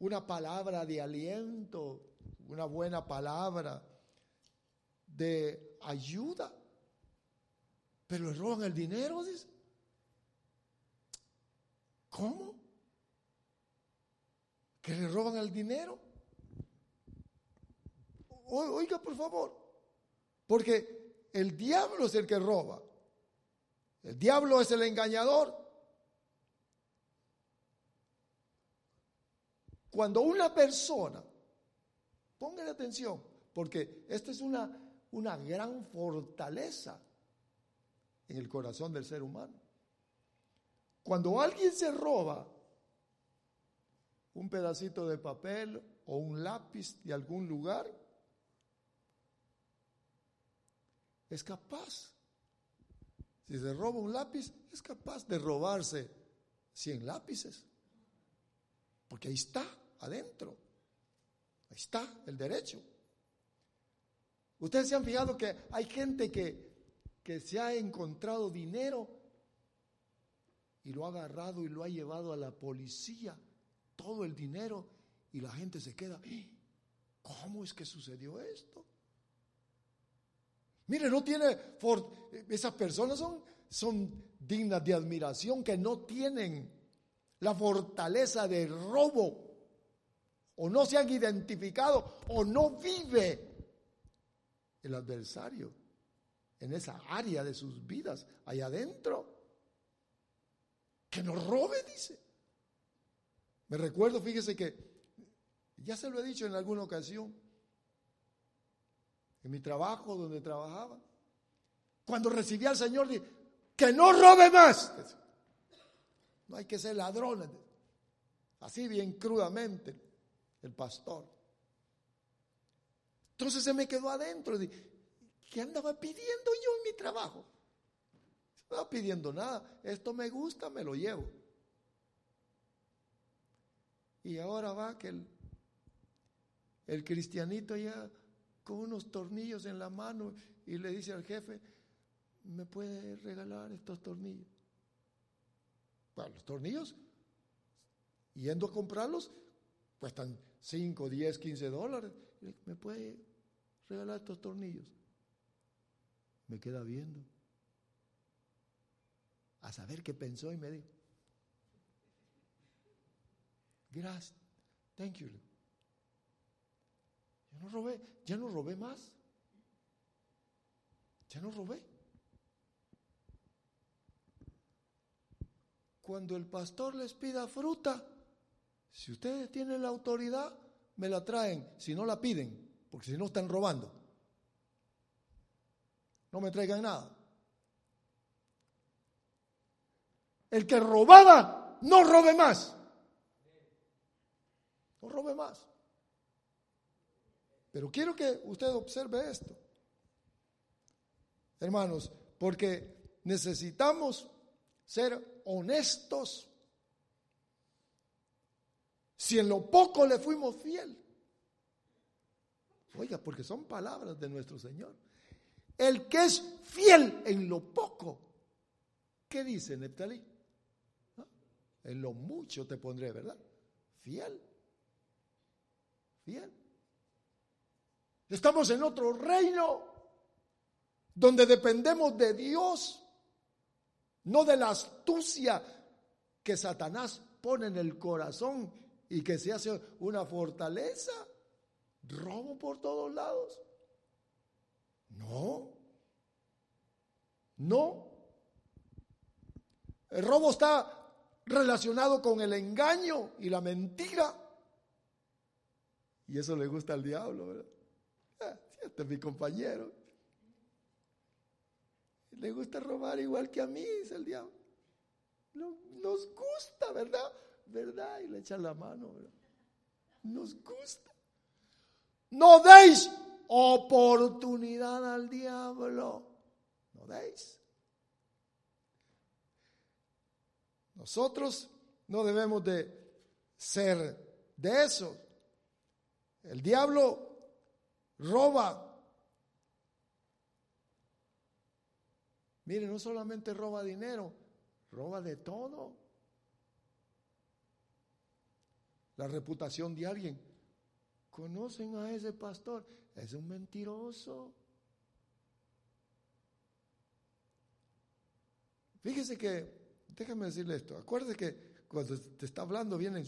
una palabra de aliento, una buena palabra de ayuda. Pero le roban el dinero, dice. ¿Cómo? ¿Que le roban el dinero? Oiga, por favor, porque el diablo es el que roba. El diablo es el engañador. Cuando una persona, póngale atención, porque esta es una, una gran fortaleza en el corazón del ser humano. Cuando alguien se roba un pedacito de papel o un lápiz de algún lugar, es capaz, si se roba un lápiz, es capaz de robarse 100 lápices, porque ahí está adentro. Ahí está el derecho. Ustedes se han fijado que hay gente que, que se ha encontrado dinero y lo ha agarrado y lo ha llevado a la policía, todo el dinero, y la gente se queda, ¿cómo es que sucedió esto? Mire, no tiene, esas personas son, son dignas de admiración que no tienen la fortaleza de robo o no se han identificado o no vive el adversario en esa área de sus vidas, allá adentro. Que nos robe, dice. Me recuerdo, fíjese que, ya se lo he dicho en alguna ocasión, en mi trabajo donde trabajaba, cuando recibí al Señor, dije, que no robe más. No hay que ser ladrones. Así bien crudamente el pastor. Entonces se me quedó adentro. ¿Qué andaba pidiendo yo en mi trabajo? No estaba pidiendo nada. Esto me gusta, me lo llevo. Y ahora va que el, el cristianito ya con unos tornillos en la mano y le dice al jefe, ¿me puede regalar estos tornillos? Bueno, los tornillos, yendo a comprarlos, cuestan 5, 10, 15 dólares. ¿Me puede regalar estos tornillos? Me queda viendo. A saber qué pensó y me dijo, gracias, thank you. Yo no robé, ya no robé más. Ya no robé. Cuando el pastor les pida fruta, si ustedes tienen la autoridad, me la traen. Si no la piden, porque si no están robando. No me traigan nada. El que robaba, no robe más. No robe más. Pero quiero que usted observe esto, hermanos, porque necesitamos ser honestos. Si en lo poco le fuimos fiel. Oiga, porque son palabras de nuestro Señor. El que es fiel en lo poco. ¿Qué dice Neptalí? ¿Ah? En lo mucho te pondré, ¿verdad? Fiel. Fiel. Estamos en otro reino donde dependemos de Dios, no de la astucia que Satanás pone en el corazón y que se hace una fortaleza. Robo por todos lados. No. No. El robo está relacionado con el engaño y la mentira. Y eso le gusta al diablo, ¿verdad? Este es mi compañero. Le gusta robar igual que a mí, dice el diablo. Nos gusta, ¿verdad? ¿Verdad? Y le echan la mano, ¿verdad? Nos gusta. No deis oportunidad al diablo. No deis. Nosotros no debemos de ser de eso. El diablo roba. Mire, no solamente roba dinero, roba de todo. La reputación de alguien. ¿Conocen a ese pastor? Es un mentiroso. Fíjese que, déjame decirle esto, acuérdese que cuando te está hablando vienen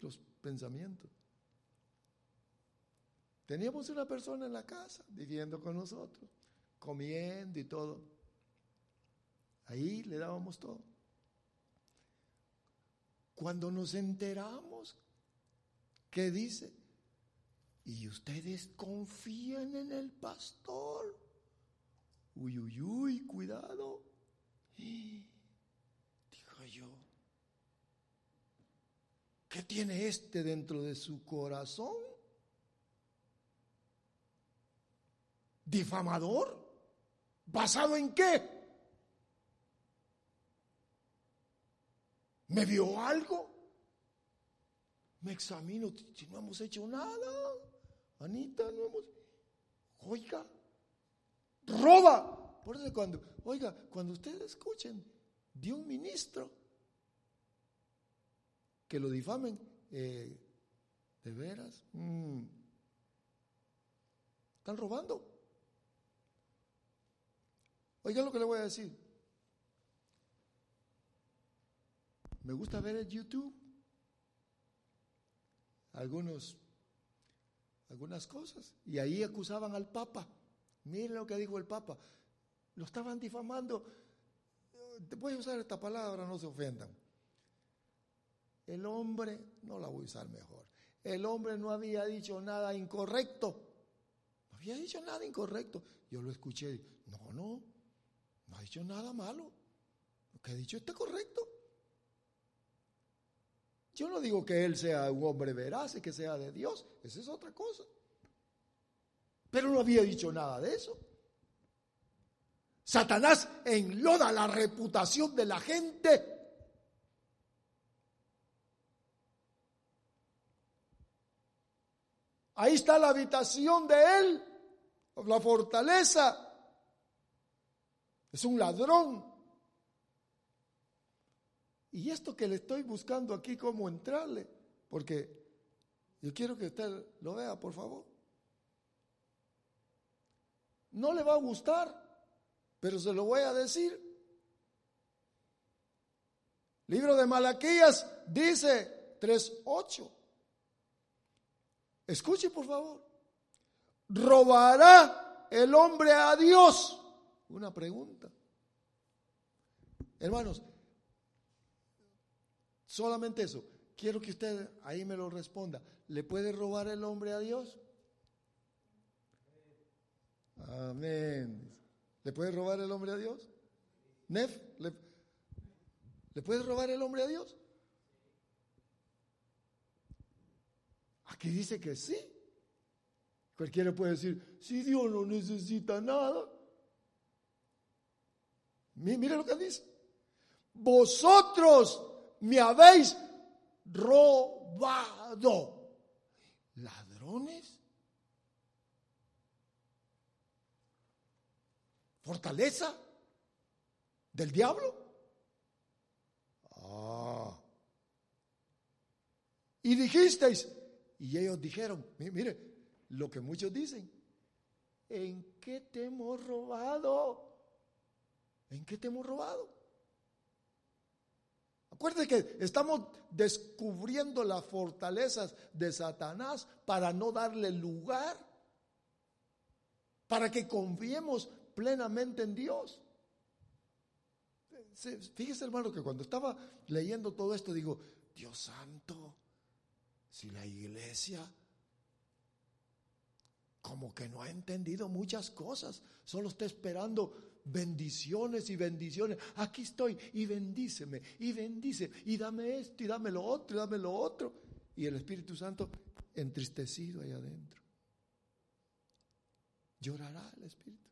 los pensamientos. Teníamos una persona en la casa viviendo con nosotros, comiendo y todo. Ahí le dábamos todo. Cuando nos enteramos, ¿qué dice? Y ustedes confían en el pastor. Uy, uy, uy, cuidado. Dijo yo, ¿qué tiene este dentro de su corazón? difamador? ¿Basado en qué? ¿Me vio algo? Me examino si no hemos hecho nada. Anita, no hemos... Oiga, roba. Por eso cuando, oiga, cuando ustedes escuchen de un ministro que lo difamen, eh, ¿de veras? Mm. ¿Están robando? Oiga lo que le voy a decir. Me gusta ver el YouTube algunos, algunas cosas. Y ahí acusaban al Papa. Miren lo que dijo el Papa. Lo estaban difamando. Voy a usar esta palabra, no se ofendan. el hombre, no la voy a usar mejor, el hombre no había dicho nada incorrecto. No había dicho nada incorrecto. Yo lo escuché. No, no, no ha dicho nada malo. Lo que ha dicho está correcto. Yo no digo que él sea un hombre veraz y que sea de Dios. Esa es otra cosa. Pero no había dicho nada de eso. Satanás enloda la reputación de la gente. Ahí está la habitación de él, la fortaleza. Es un ladrón. Y esto que le estoy buscando aquí, cómo entrarle, porque yo quiero que usted lo vea, por favor. No le va a gustar, pero se lo voy a decir. Libro de Malaquías dice 3.8. Escuche, por favor. ¿Robará el hombre a Dios? Una pregunta. Hermanos, solamente eso. Quiero que usted ahí me lo responda. ¿Le puede robar el hombre a Dios? Amén. ¿Le puede robar el hombre a Dios? ¿Nef? ¿Le, ¿Le puede robar el hombre a Dios? Aquí dice que sí. Cualquiera puede decir, si Dios no necesita nada. Mire lo que dice. Vosotros me habéis robado. ¿Ladrones? ¿Fortaleza? ¿Del diablo? Ah. Y dijisteis, y ellos dijeron, mire, lo que muchos dicen, ¿en qué te hemos robado? ¿En qué te hemos robado? Acuérdate que estamos descubriendo las fortalezas de Satanás para no darle lugar, para que confiemos plenamente en Dios. Fíjese hermano que cuando estaba leyendo todo esto digo, Dios santo, si la iglesia como que no ha entendido muchas cosas, solo está esperando bendiciones y bendiciones. Aquí estoy y bendíceme y bendice y dame esto y dame lo otro y dame lo otro. Y el Espíritu Santo entristecido ahí adentro. Llorará el Espíritu.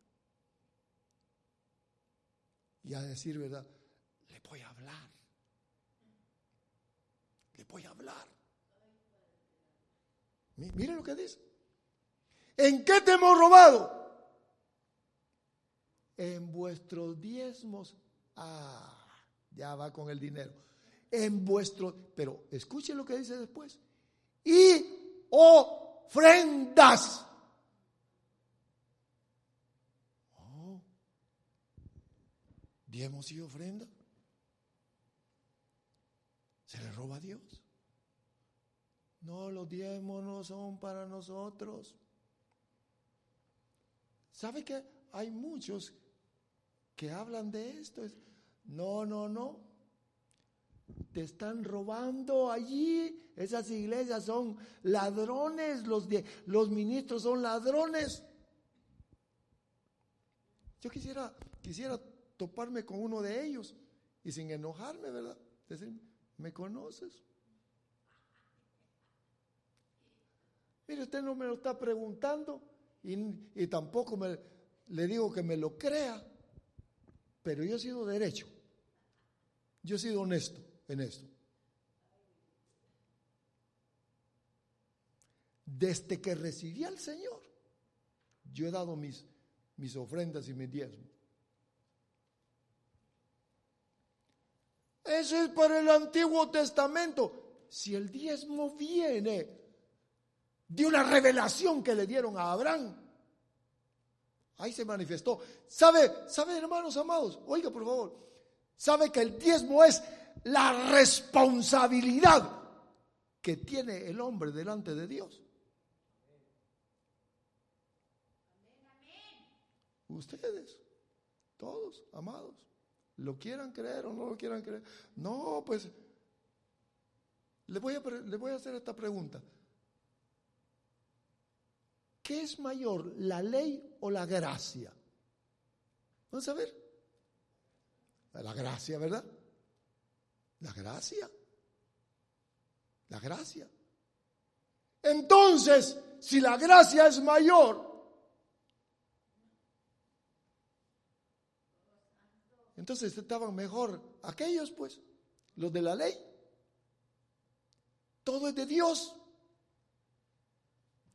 Y a decir verdad, le voy a hablar. Le voy a hablar. Mire lo que dice. ¿En qué te hemos robado? En vuestros diezmos. Ah, ya va con el dinero. En vuestros, pero escuche lo que dice después. Y ofrendas. Oh, diezmos y ofrenda. Se le roba a Dios. No, los diezmos no son para nosotros. ¿Sabe que hay muchos que hablan de esto? No, no, no. Te están robando allí. Esas iglesias son ladrones. Los, los ministros son ladrones. Yo quisiera, quisiera toparme con uno de ellos y sin enojarme, ¿verdad? Decir, ¿me conoces? Mire, usted no me lo está preguntando y, tampoco me, le digo que me lo crea, pero yo he sido derecho. Yo he sido honesto en esto. Desde que recibí al Señor, yo he dado mis, mis ofrendas y mis diezmos. Eso es para el Antiguo Testamento. Si el diezmo viene de una revelación que le dieron a Abraham. Ahí se manifestó. ¿Sabe, sabe hermanos amados? Oiga, por favor. ¿Sabe que el diezmo es la responsabilidad que tiene el hombre delante de Dios? Ustedes, todos, amados, lo quieran creer o no lo quieran creer. No, pues Le voy, a, le voy a hacer esta pregunta. ¿Qué es mayor, la ley o la gracia? Vamos a ver. La gracia, ¿verdad? La gracia. La gracia. Entonces, si la gracia es mayor, entonces estaban mejor aquellos, pues, los de la ley. Todo es de Dios.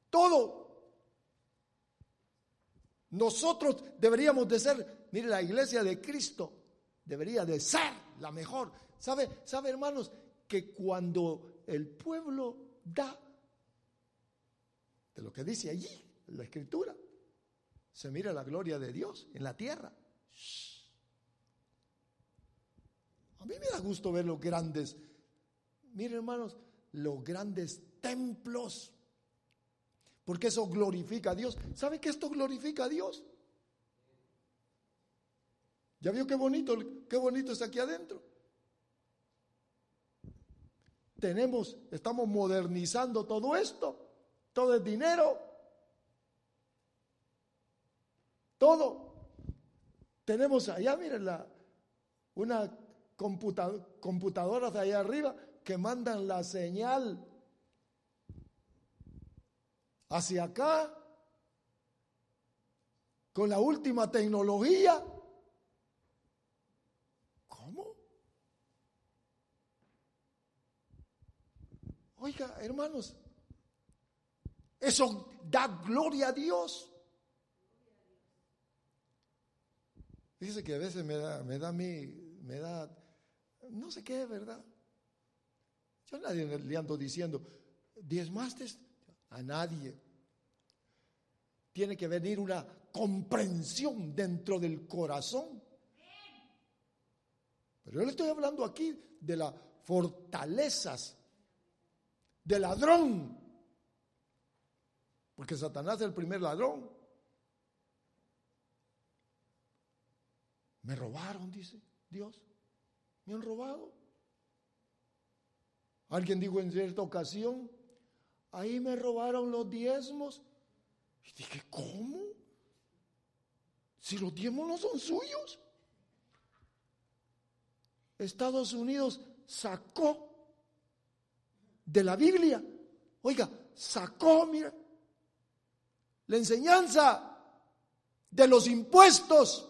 Todo. Nosotros deberíamos de ser, mire, la iglesia de Cristo debería de ser la mejor. ¿Sabe, sabe hermanos, que cuando el pueblo da de lo que dice allí, la escritura, se mira la gloria de Dios en la tierra. A mí me da gusto ver los grandes, miren hermanos, los grandes templos, porque eso glorifica a Dios. ¿Sabe que esto glorifica a Dios? ¿Ya vio qué bonito, qué bonito está aquí adentro? Tenemos, estamos modernizando todo esto. Todo es dinero. Todo. Tenemos allá, miren, la, una computadora de allá arriba que mandan la señal hacia acá con la última tecnología. ¿Cómo? Oiga, hermanos, eso da gloria a Dios. Dice que a veces me da, me da me da, no sé qué, ¿verdad? Yo nadie le ando diciendo, diezmaste a nadie. Tiene que venir una comprensión dentro del corazón. Pero yo le estoy hablando aquí de las fortalezas del ladrón porque Satanás es el primer ladrón. Me robaron, dice Dios. Me han robado. Alguien dijo en cierta ocasión, ahí me robaron los diezmos. Y dije, ¿cómo? Si los diezmos no son suyos. Estados Unidos sacó de la Biblia, oiga, sacó, mira, la enseñanza de los impuestos.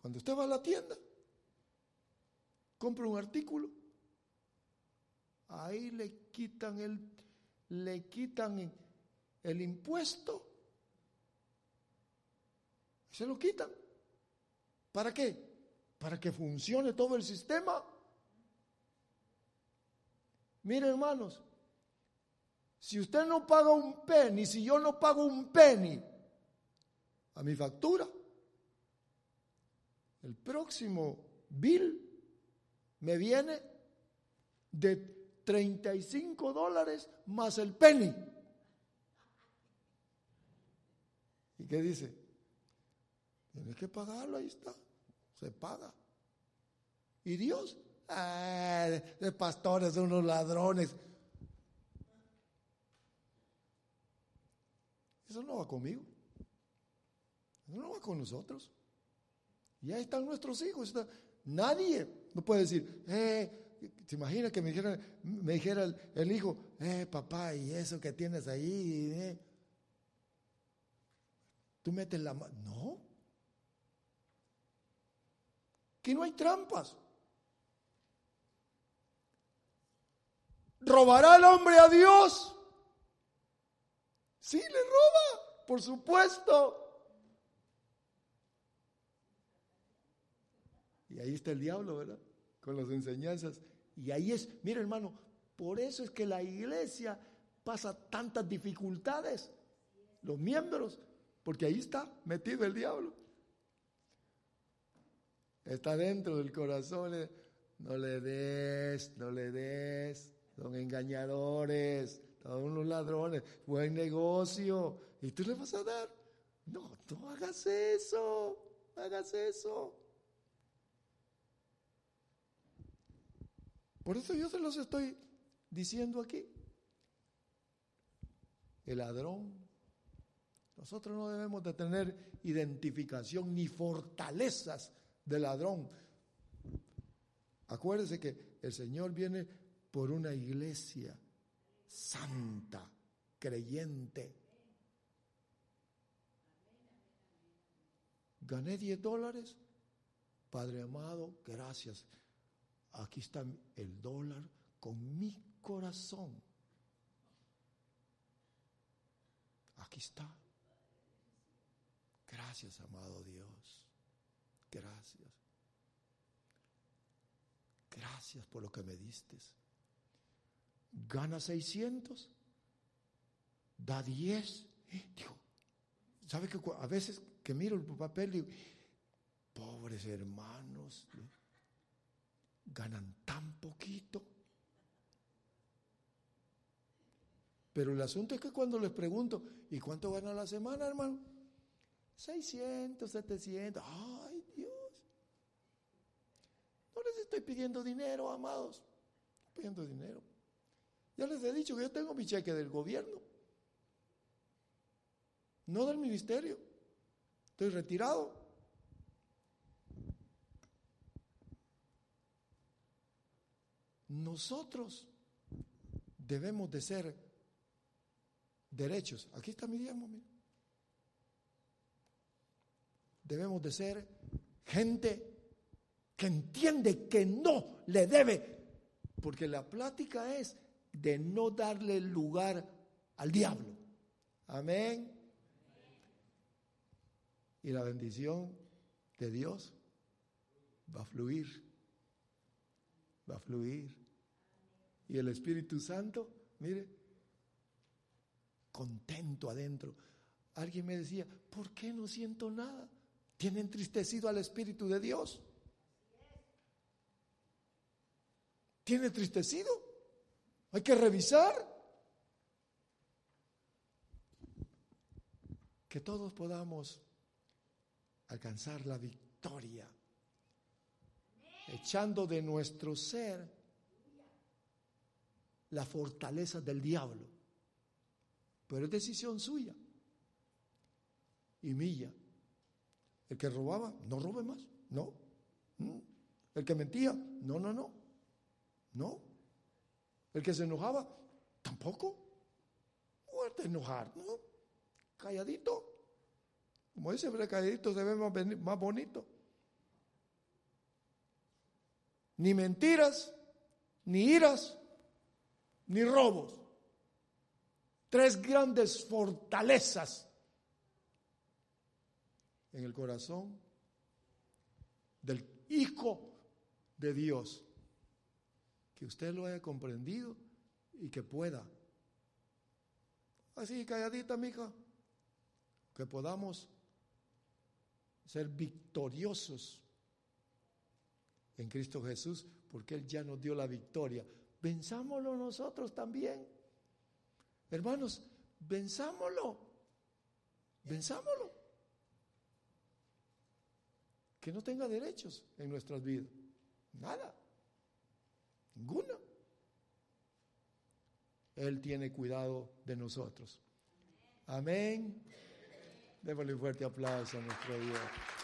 Cuando usted va a la tienda, compra un artículo, ahí le quitan el, le quitan el impuesto. Se lo quitan. ¿Para qué? Para que funcione todo el sistema. Miren, hermanos, si usted no paga un penny, si yo no pago un penny a mi factura, el próximo bill me viene de 35 dólares más el penny. ¿Y qué dice? Tienes que pagarlo, ahí está. Se paga. ¿Y Dios? Ah, de pastores son unos ladrones. Eso no va conmigo. Eso no va con nosotros. Y ahí están nuestros hijos. Nadie no puede decir, eh, ¿te imaginas que me dijera, me dijera el, hijo, eh, papá, y eso que tienes ahí? Eh? Tú metes la mano. No. Que no hay trampas. ¿Robará el hombre a Dios? Sí, le roba, por supuesto. Y ahí está el diablo, ¿verdad? Con las enseñanzas. Y ahí es, mira hermano, por eso es que la iglesia pasa tantas dificultades. Los miembros, porque ahí está metido el diablo. Está dentro del corazón. Eh. No le des, no le des. Son engañadores a unos ladrones, buen negocio, y tú le vas a dar. No, no hagas eso, hagas eso. Por eso yo se los estoy diciendo aquí. El ladrón. Nosotros no debemos de tener identificación ni fortalezas de ladrón. Acuérdese que el Señor viene por una iglesia santa, creyente. Gané 10 dólares. Padre amado, gracias. Aquí está el dólar con mi corazón. Aquí está. Gracias, amado Dios. Gracias. Gracias por lo que me diste. Gana 600, da 10. Digo, ¿sabe que a veces que miro el papel digo, pobres hermanos, ganan tan poquito? Pero el asunto es que cuando les pregunto, ¿y cuánto gana la semana, hermano? 600, 700. Ay, Dios. No les estoy pidiendo dinero, amados. Estoy pidiendo dinero. Ya les he dicho que yo tengo mi cheque del gobierno. No del ministerio. Estoy retirado. Nosotros debemos de ser derechos. Aquí está mi diezmo, Debemos de ser gente que entiende que no le debe, porque la plática es de no darle lugar al diablo. Amén. Y la bendición de Dios va a fluir, va a fluir. Y el Espíritu Santo, mire, contento adentro. Alguien me decía, ¿por qué no siento nada? ¿Tiene entristecido al Espíritu de Dios? ¿Tiene entristecido? Hay que revisar. Que todos podamos alcanzar la victoria, echando de nuestro ser la fortaleza del diablo. Pero es decisión suya y mía. El que robaba, no robe más, no. ¿Mm? El que mentía, no, no, no, no. El que se enojaba, tampoco. No enojar, no. Calladito. Como dice, calladito se ve más bonito. Ni mentiras, ni iras, ni robos. Tres grandes fortalezas en el corazón del Hijo de Dios. Que usted lo haya comprendido y que pueda. Así, calladita, mija. Que podamos ser victoriosos en Cristo Jesús, porque Él ya nos dio la victoria. Venzámoslo nosotros también. Hermanos, venzámoslo. Venzámoslo que no tenga derechos en nuestras vidas. Nada. Ninguna. Él tiene cuidado de nosotros. Amén. Démosle un fuerte aplauso a nuestro Dios.